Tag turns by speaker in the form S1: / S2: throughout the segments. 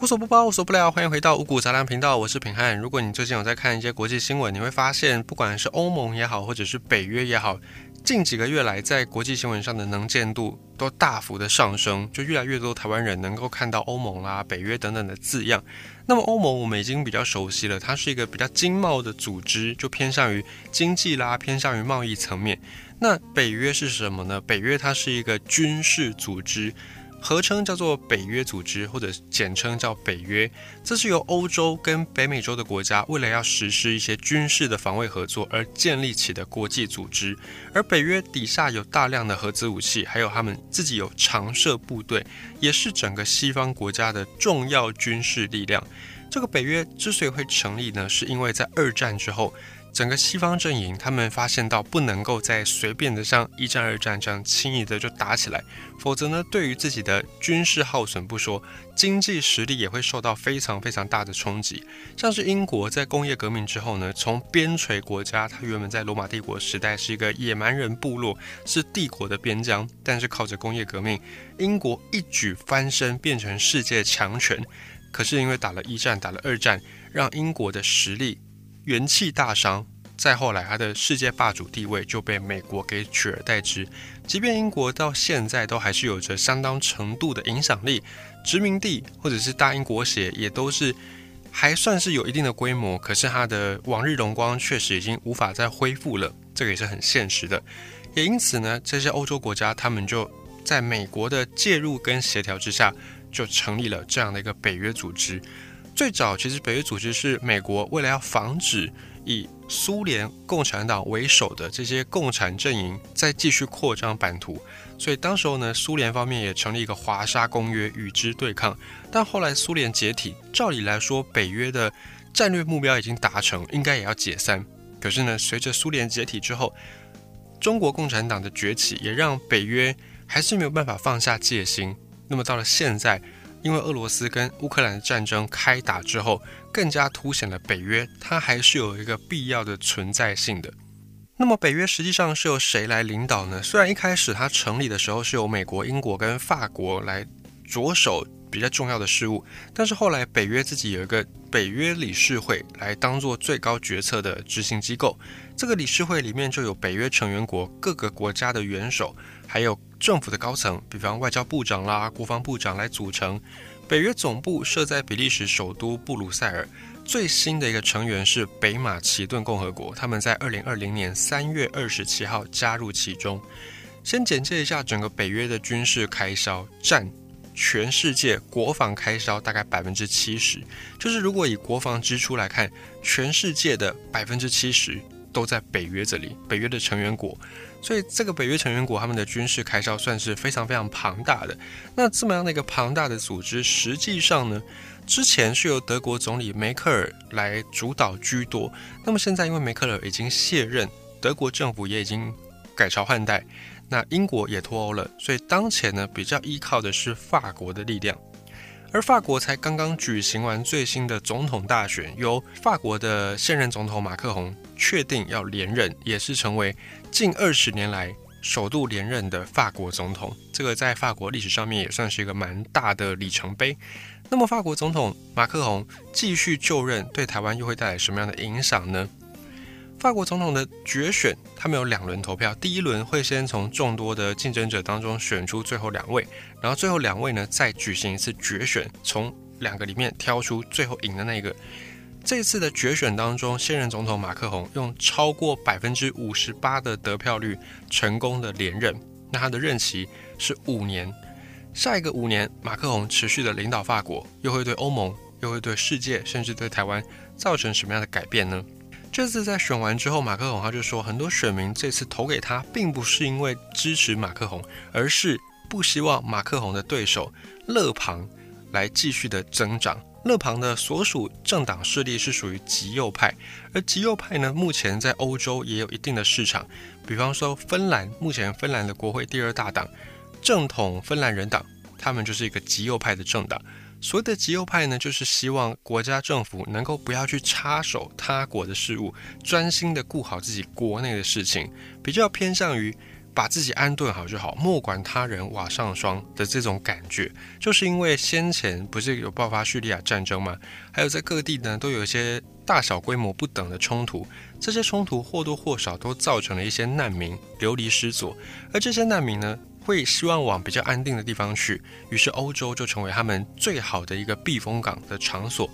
S1: 无所不包，无所不聊，欢迎回到五谷杂粮频道，我是品汉。如果你最近有在看一些国际新闻，你会发现，不管是欧盟也好，或者是北约也好，近几个月来在国际新闻上的能见度都大幅的上升，就越来越多台湾人能够看到欧盟啦、北约等等的字样。那么欧盟我们已经比较熟悉了，它是一个比较经贸的组织，就偏向于经济啦，偏向于贸易层面。那北约是什么呢？北约它是一个军事组织。合称叫做北约组织，或者简称叫北约。这是由欧洲跟北美洲的国家为了要实施一些军事的防卫合作而建立起的国际组织。而北约底下有大量的核子武器，还有他们自己有常设部队，也是整个西方国家的重要军事力量。这个北约之所以会成立呢，是因为在二战之后。整个西方阵营，他们发现到不能够再随便的像一战、二战这样轻易的就打起来，否则呢，对于自己的军事耗损不说，经济实力也会受到非常非常大的冲击。像是英国在工业革命之后呢，从边陲国家，它原本在罗马帝国时代是一个野蛮人部落，是帝国的边疆，但是靠着工业革命，英国一举翻身变成世界强权。可是因为打了一战、打了二战，让英国的实力。元气大伤，再后来，他的世界霸主地位就被美国给取而代之。即便英国到现在都还是有着相当程度的影响力，殖民地或者是大英国血也都是还算是有一定的规模。可是它的往日荣光确实已经无法再恢复了，这个也是很现实的。也因此呢，这些欧洲国家他们就在美国的介入跟协调之下，就成立了这样的一个北约组织。最早其实北约组织是美国为了要防止以苏联共产党为首的这些共产阵营再继续扩张版图，所以当时候呢，苏联方面也成立一个华沙公约与之对抗。但后来苏联解体，照理来说北约的战略目标已经达成，应该也要解散。可是呢，随着苏联解体之后，中国共产党的崛起也让北约还是没有办法放下戒心。那么到了现在。因为俄罗斯跟乌克兰的战争开打之后，更加凸显了北约它还是有一个必要的存在性的。那么北约实际上是由谁来领导呢？虽然一开始它成立的时候是由美国、英国跟法国来着手比较重要的事务，但是后来北约自己有一个北约理事会来当做最高决策的执行机构。这个理事会里面就有北约成员国各个国家的元首。还有政府的高层，比方外交部长啦、国防部长来组成。北约总部设在比利时首都布鲁塞尔。最新的一个成员是北马其顿共和国，他们在二零二零年三月二十七号加入其中。先简介一下整个北约的军事开销，占全世界国防开销大概百分之七十。就是如果以国防支出来看，全世界的百分之七十都在北约这里，北约的成员国。所以这个北约成员国他们的军事开销算是非常非常庞大的。那这么样的一个庞大的组织，实际上呢，之前是由德国总理梅克尔来主导居多。那么现在因为梅克尔已经卸任，德国政府也已经改朝换代，那英国也脱欧了，所以当前呢比较依靠的是法国的力量。而法国才刚刚举行完最新的总统大选，由法国的现任总统马克宏确定要连任，也是成为近二十年来首度连任的法国总统。这个在法国历史上面也算是一个蛮大的里程碑。那么，法国总统马克宏继续就任，对台湾又会带来什么样的影响呢？法国总统的决选，他们有两轮投票。第一轮会先从众多的竞争者当中选出最后两位，然后最后两位呢再举行一次决选，从两个里面挑出最后赢的那个。这次的决选当中，现任总统马克宏用超过百分之五十八的得票率成功的连任。那他的任期是五年，下一个五年，马克宏持续的领导法国，又会对欧盟，又会对世界，甚至对台湾造成什么样的改变呢？这次在选完之后，马克宏他就说，很多选民这次投给他，并不是因为支持马克宏，而是不希望马克宏的对手勒庞来继续的增长。勒庞的所属政党势力是属于极右派，而极右派呢，目前在欧洲也有一定的市场。比方说，芬兰目前芬兰的国会第二大党正统芬兰人党，他们就是一个极右派的政党。所谓的极右派呢，就是希望国家政府能够不要去插手他国的事务，专心的顾好自己国内的事情，比较偏向于把自己安顿好就好，莫管他人瓦上霜的这种感觉，就是因为先前不是有爆发叙利亚战争吗？还有在各地呢都有一些大小规模不等的冲突，这些冲突或多或少都造成了一些难民流离失所，而这些难民呢会希望往比较安定的地方去，于是欧洲就成为他们最好的一个避风港的场所。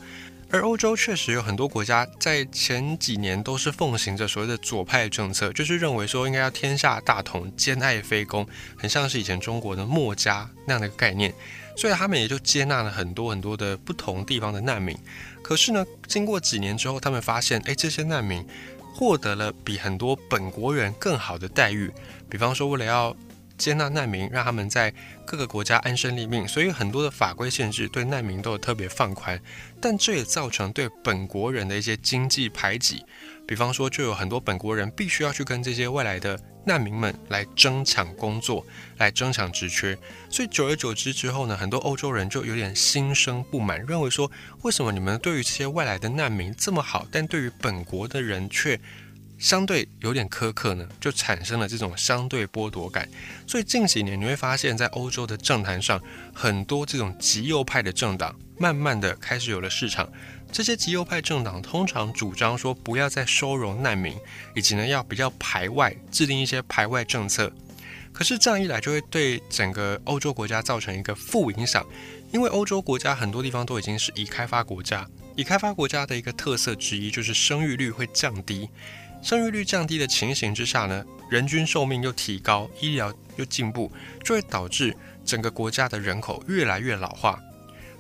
S1: 而欧洲确实有很多国家在前几年都是奉行着所谓的左派政策，就是认为说应该要天下大同，兼爱非攻，很像是以前中国的墨家那样的一个概念，所以他们也就接纳了很多很多的不同地方的难民。可是呢，经过几年之后，他们发现，哎，这些难民获得了比很多本国人更好的待遇，比方说为了要。接纳难民，让他们在各个国家安身立命，所以很多的法规限制对难民都有特别放宽，但这也造成对本国人的一些经济排挤。比方说，就有很多本国人必须要去跟这些外来的难民们来争抢工作，来争抢职缺。所以久而久之之后呢，很多欧洲人就有点心生不满，认为说，为什么你们对于这些外来的难民这么好，但对于本国的人却？相对有点苛刻呢，就产生了这种相对剥夺感。所以近几年你会发现，在欧洲的政坛上，很多这种极右派的政党慢慢的开始有了市场。这些极右派政党通常主张说，不要再收容难民，以及呢要比较排外，制定一些排外政策。可是这样一来，就会对整个欧洲国家造成一个负影响，因为欧洲国家很多地方都已经是已开发国家，已开发国家的一个特色之一就是生育率会降低。生育率降低的情形之下呢，人均寿命又提高，医疗又进步，就会导致整个国家的人口越来越老化，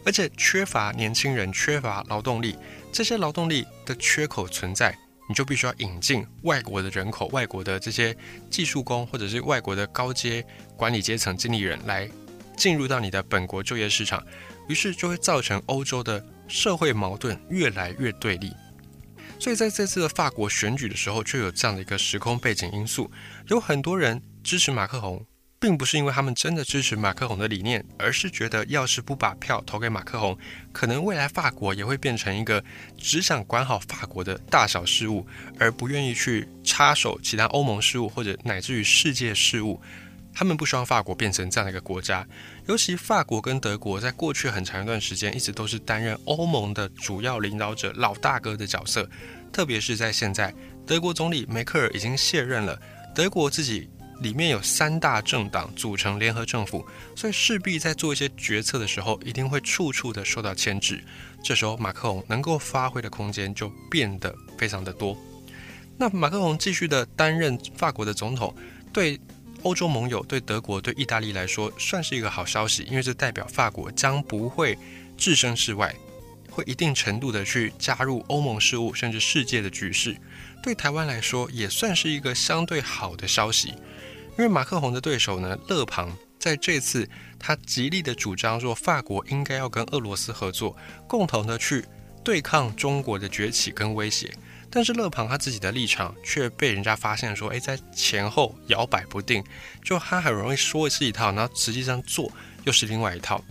S1: 而且缺乏年轻人，缺乏劳动力，这些劳动力的缺口存在，你就必须要引进外国的人口，外国的这些技术工或者是外国的高阶管理阶层经理人来进入到你的本国就业市场，于是就会造成欧洲的社会矛盾越来越对立。所以在这次的法国选举的时候，就有这样的一个时空背景因素，有很多人支持马克宏，并不是因为他们真的支持马克宏的理念，而是觉得要是不把票投给马克宏，可能未来法国也会变成一个只想管好法国的大小事务，而不愿意去插手其他欧盟事务或者乃至于世界事务。他们不希望法国变成这样的一个国家，尤其法国跟德国在过去很长一段时间一直都是担任欧盟的主要领导者、老大哥的角色，特别是在现在，德国总理梅克尔已经卸任了，德国自己里面有三大政党组成联合政府，所以势必在做一些决策的时候，一定会处处的受到牵制。这时候，马克龙能够发挥的空间就变得非常的多。那马克龙继续的担任法国的总统，对。欧洲盟友对德国、对意大利来说算是一个好消息，因为这代表法国将不会置身事外，会一定程度的去加入欧盟事务，甚至世界的局势。对台湾来说也算是一个相对好的消息，因为马克宏的对手呢，勒庞在这次他极力的主张说，法国应该要跟俄罗斯合作，共同的去对抗中国的崛起跟威胁。但是勒庞他自己的立场却被人家发现说，哎，在前后摇摆不定，就他很容易说是一套，然后实际上做又是另外一套。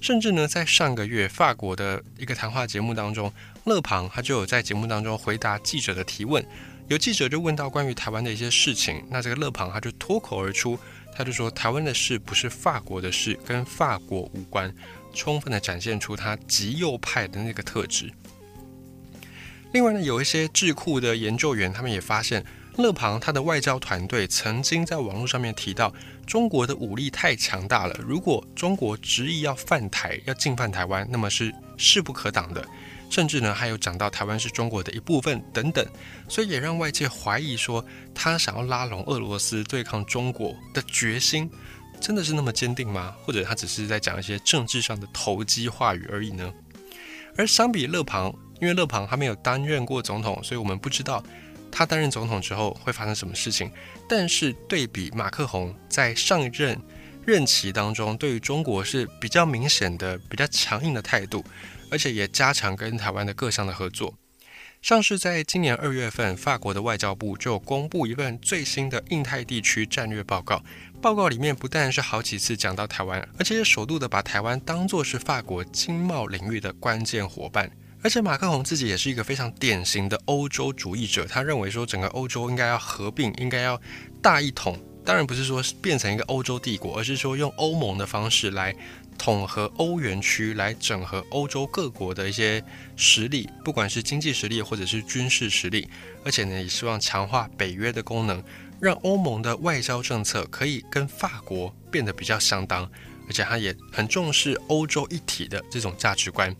S1: 甚至呢，在上个月法国的一个谈话节目当中，勒庞他就有在节目当中回答记者的提问，有记者就问到关于台湾的一些事情，那这个勒庞他就脱口而出，他就说台湾的事不是法国的事，跟法国无关，充分的展现出他极右派的那个特质。另外呢，有一些智库的研究员，他们也发现，勒庞他的外交团队曾经在网络上面提到，中国的武力太强大了，如果中国执意要犯台，要进犯台湾，那么是势不可挡的。甚至呢，还有讲到台湾是中国的一部分等等，所以也让外界怀疑说，他想要拉拢俄罗斯对抗中国的决心，真的是那么坚定吗？或者他只是在讲一些政治上的投机话语而已呢？而相比勒庞。因为勒庞他没有担任过总统，所以我们不知道他担任总统之后会发生什么事情。但是对比马克宏在上一任任期当中，对于中国是比较明显的、比较强硬的态度，而且也加强跟台湾的各项的合作。像是在今年二月份，法国的外交部就公布一份最新的印太地区战略报告，报告里面不但是好几次讲到台湾，而且也首度的把台湾当作是法国经贸领域的关键伙伴。而且马克宏自己也是一个非常典型的欧洲主义者，他认为说整个欧洲应该要合并，应该要大一统，当然不是说变成一个欧洲帝国，而是说用欧盟的方式来统合欧元区，来整合欧洲各国的一些实力，不管是经济实力或者是军事实力，而且呢，也希望强化北约的功能，让欧盟的外交政策可以跟法国变得比较相当，而且他也很重视欧洲一体的这种价值观。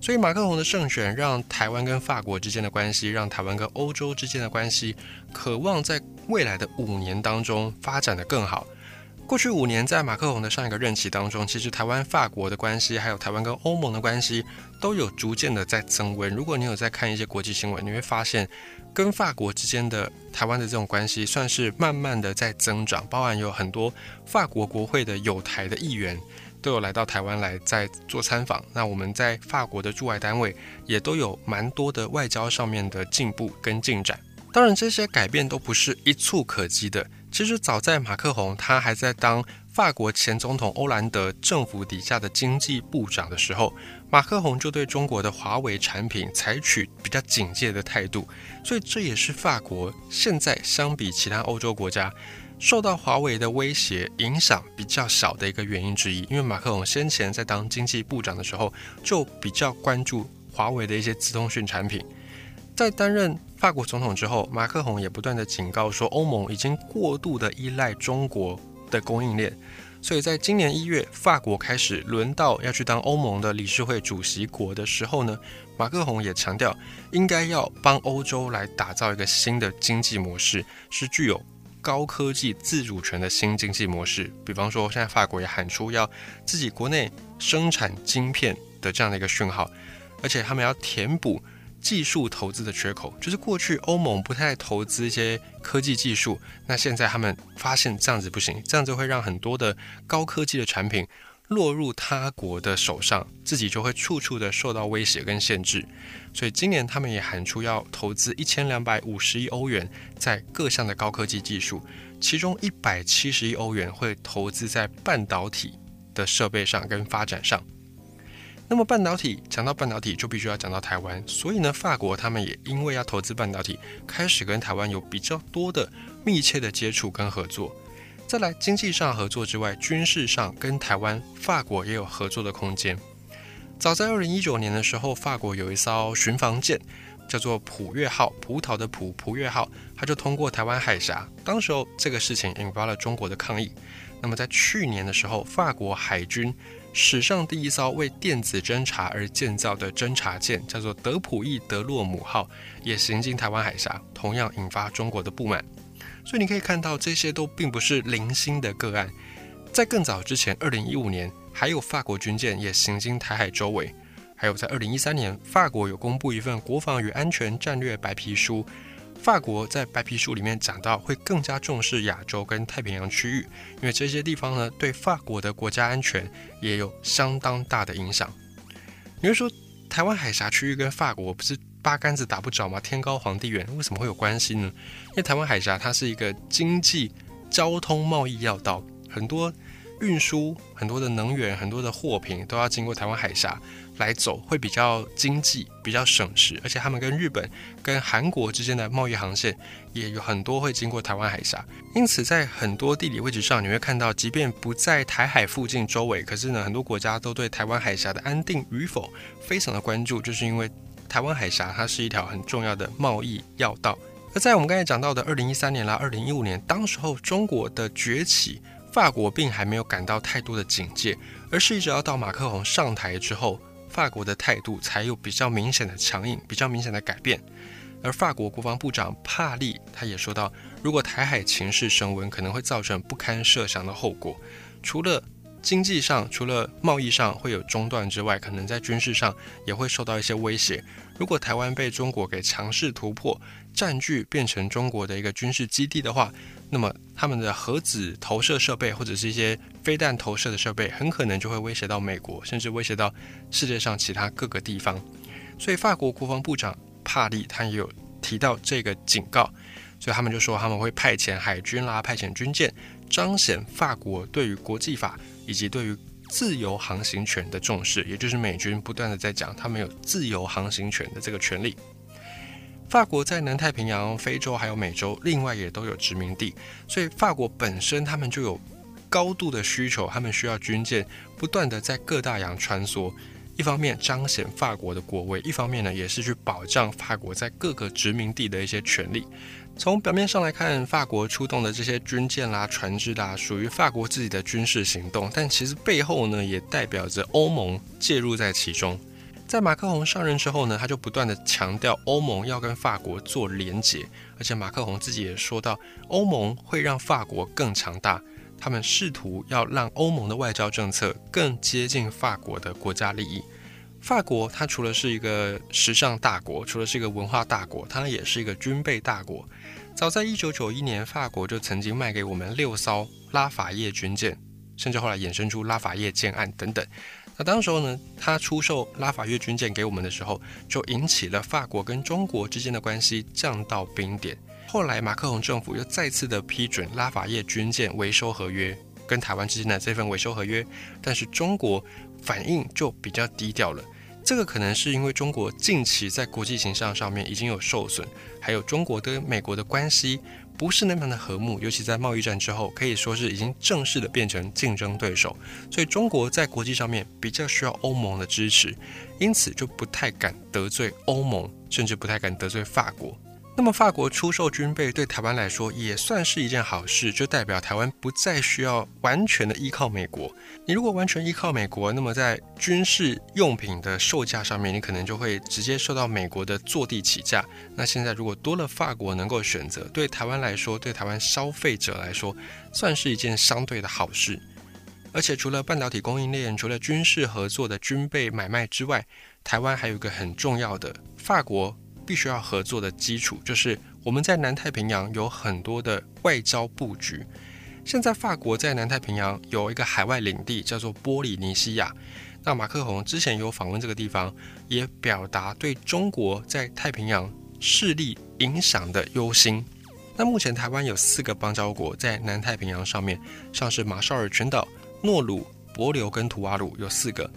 S1: 所以马克龙的胜选，让台湾跟法国之间的关系，让台湾跟欧洲之间的关系，渴望在未来的五年当中发展的更好。过去五年，在马克龙的上一个任期当中，其实台湾法国的关系，还有台湾跟欧盟的关系，都有逐渐的在增温。如果你有在看一些国际新闻，你会发现，跟法国之间的台湾的这种关系，算是慢慢的在增长，包含有很多法国国会的有台的议员。都有来到台湾来在做参访，那我们在法国的驻外单位也都有蛮多的外交上面的进步跟进展。当然，这些改变都不是一蹴可及的。其实早在马克宏他还在当法国前总统欧兰德政府底下的经济部长的时候，马克宏就对中国的华为产品采取比较警戒的态度。所以这也是法国现在相比其他欧洲国家。受到华为的威胁影响比较小的一个原因之一，因为马克龙先前在当经济部长的时候就比较关注华为的一些资通讯产品。在担任法国总统之后，马克龙也不断的警告说，欧盟已经过度的依赖中国的供应链。所以在今年一月，法国开始轮到要去当欧盟的理事会主席国的时候呢，马克龙也强调，应该要帮欧洲来打造一个新的经济模式，是具有。高科技自主权的新经济模式，比方说，现在法国也喊出要自己国内生产晶片的这样的一个讯号，而且他们要填补技术投资的缺口，就是过去欧盟不太投资一些科技技术，那现在他们发现这样子不行，这样子会让很多的高科技的产品。落入他国的手上，自己就会处处的受到威胁跟限制。所以今年他们也喊出要投资一千两百五十亿欧元在各项的高科技技术，其中一百七十亿欧元会投资在半导体的设备上跟发展上。那么半导体讲到半导体，就必须要讲到台湾。所以呢，法国他们也因为要投资半导体，开始跟台湾有比较多的密切的接触跟合作。再来，经济上合作之外，军事上跟台湾、法国也有合作的空间。早在二零一九年的时候，法国有一艘巡防舰，叫做普越号，葡萄的葡，普越号，它就通过台湾海峡。当时候这个事情引发了中国的抗议。那么在去年的时候，法国海军史上第一艘为电子侦察而建造的侦察舰，叫做德普意德洛姆号，也行经台湾海峡，同样引发中国的不满。所以你可以看到，这些都并不是零星的个案。在更早之前，二零一五年还有法国军舰也行经台海周围。还有在二零一三年，法国有公布一份国防与安全战略白皮书。法国在白皮书里面讲到，会更加重视亚洲跟太平洋区域，因为这些地方呢，对法国的国家安全也有相当大的影响。你会说，台湾海峡区域跟法国不是？八竿子打不着吗？天高皇帝远，为什么会有关系呢？因为台湾海峡它是一个经济、交通、贸易要道，很多运输、很多的能源、很多的货品都要经过台湾海峡来走，会比较经济、比较省时。而且他们跟日本、跟韩国之间的贸易航线也有很多会经过台湾海峡，因此在很多地理位置上，你会看到，即便不在台海附近周围，可是呢，很多国家都对台湾海峡的安定与否非常的关注，就是因为。台湾海峡它是一条很重要的贸易要道。而在我们刚才讲到的二零一三年啦、二零一五年，当时候中国的崛起，法国并还没有感到太多的警戒，而是一直要到马克龙上台之后，法国的态度才有比较明显的强硬、比较明显的改变。而法国国防部长帕利他也说到，如果台海情势升温，可能会造成不堪设想的后果。除了经济上除了贸易上会有中断之外，可能在军事上也会受到一些威胁。如果台湾被中国给强势突破、占据，变成中国的一个军事基地的话，那么他们的核子投射设备或者是一些飞弹投射的设备，很可能就会威胁到美国，甚至威胁到世界上其他各个地方。所以，法国国防部长帕利他也有提到这个警告，所以他们就说他们会派遣海军啦，派遣军舰，彰显法国对于国际法。以及对于自由航行权的重视，也就是美军不断的在讲，他们有自由航行权的这个权利。法国在南太平洋、非洲还有美洲，另外也都有殖民地，所以法国本身他们就有高度的需求，他们需要军舰不断的在各大洋穿梭，一方面彰显法国的国威，一方面呢也是去保障法国在各个殖民地的一些权利。从表面上来看，法国出动的这些军舰啦、船只啦，属于法国自己的军事行动，但其实背后呢，也代表着欧盟介入在其中。在马克宏上任之后呢，他就不断的强调欧盟要跟法国做连结，而且马克宏自己也说到，欧盟会让法国更强大，他们试图要让欧盟的外交政策更接近法国的国家利益。法国它除了是一个时尚大国，除了是一个文化大国，它也是一个军备大国。早在一九九一年，法国就曾经卖给我们六艘拉法叶军舰，甚至后来衍生出拉法叶舰案等等。那当时候呢，他出售拉法叶军舰给我们的时候，就引起了法国跟中国之间的关系降到冰点。后来马克龙政府又再次的批准拉法叶军舰维修合约，跟台湾之间的这份维修合约，但是中国反应就比较低调了。这个可能是因为中国近期在国际形象上面已经有受损，还有中国跟美国的关系。不是那么的和睦，尤其在贸易战之后，可以说是已经正式的变成竞争对手。所以中国在国际上面比较需要欧盟的支持，因此就不太敢得罪欧盟，甚至不太敢得罪法国。那么法国出售军备对台湾来说也算是一件好事，就代表台湾不再需要完全的依靠美国。你如果完全依靠美国，那么在军事用品的售价上面，你可能就会直接受到美国的坐地起价。那现在如果多了法国能够选择，对台湾来说，对台湾消费者来说，算是一件相对的好事。而且除了半导体供应链，除了军事合作的军备买卖之外，台湾还有一个很重要的法国。必须要合作的基础就是我们在南太平洋有很多的外交布局。现在法国在南太平洋有一个海外领地叫做波利尼西亚。那马克宏之前有访问这个地方，也表达对中国在太平洋势力影响的忧心。那目前台湾有四个邦交国在南太平洋上面，像是马绍尔群岛、诺鲁、帛琉跟图瓦鲁有四个。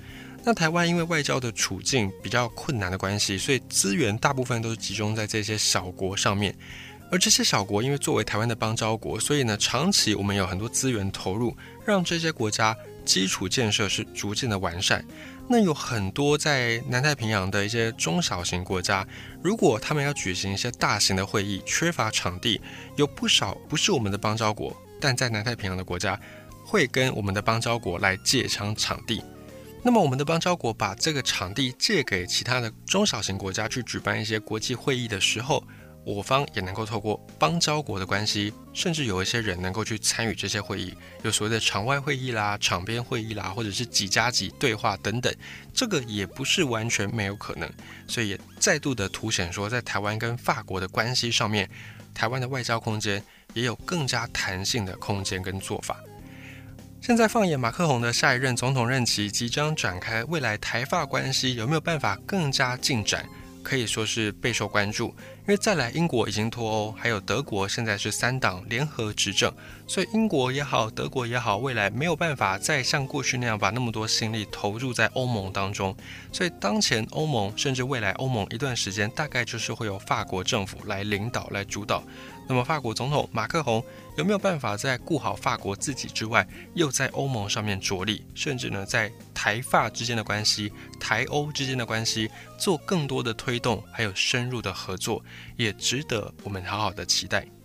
S1: 那台湾因为外交的处境比较困难的关系，所以资源大部分都是集中在这些小国上面。而这些小国因为作为台湾的邦交国，所以呢，长期我们有很多资源投入，让这些国家基础建设是逐渐的完善。那有很多在南太平洋的一些中小型国家，如果他们要举行一些大型的会议，缺乏场地，有不少不是我们的邦交国，但在南太平洋的国家，会跟我们的邦交国来借场场地。那么，我们的邦交国把这个场地借给其他的中小型国家去举办一些国际会议的时候，我方也能够透过邦交国的关系，甚至有一些人能够去参与这些会议，有所谓的场外会议啦、场边会议啦，或者是几加几对话等等，这个也不是完全没有可能。所以也再度的凸显说，在台湾跟法国的关系上面，台湾的外交空间也有更加弹性的空间跟做法。现在放眼马克宏的下一任总统任期即将展开，未来台法关系有没有办法更加进展，可以说是备受关注。因为再来英国已经脱欧，还有德国现在是三党联合执政，所以英国也好，德国也好，未来没有办法再像过去那样把那么多心力投入在欧盟当中。所以当前欧盟，甚至未来欧盟一段时间，大概就是会由法国政府来领导、来主导。那么，法国总统马克宏有没有办法在顾好法国自己之外，又在欧盟上面着力，甚至呢，在台法之间的关系、台欧之间的关系做更多的推动，还有深入的合作，也值得我们好好的期待。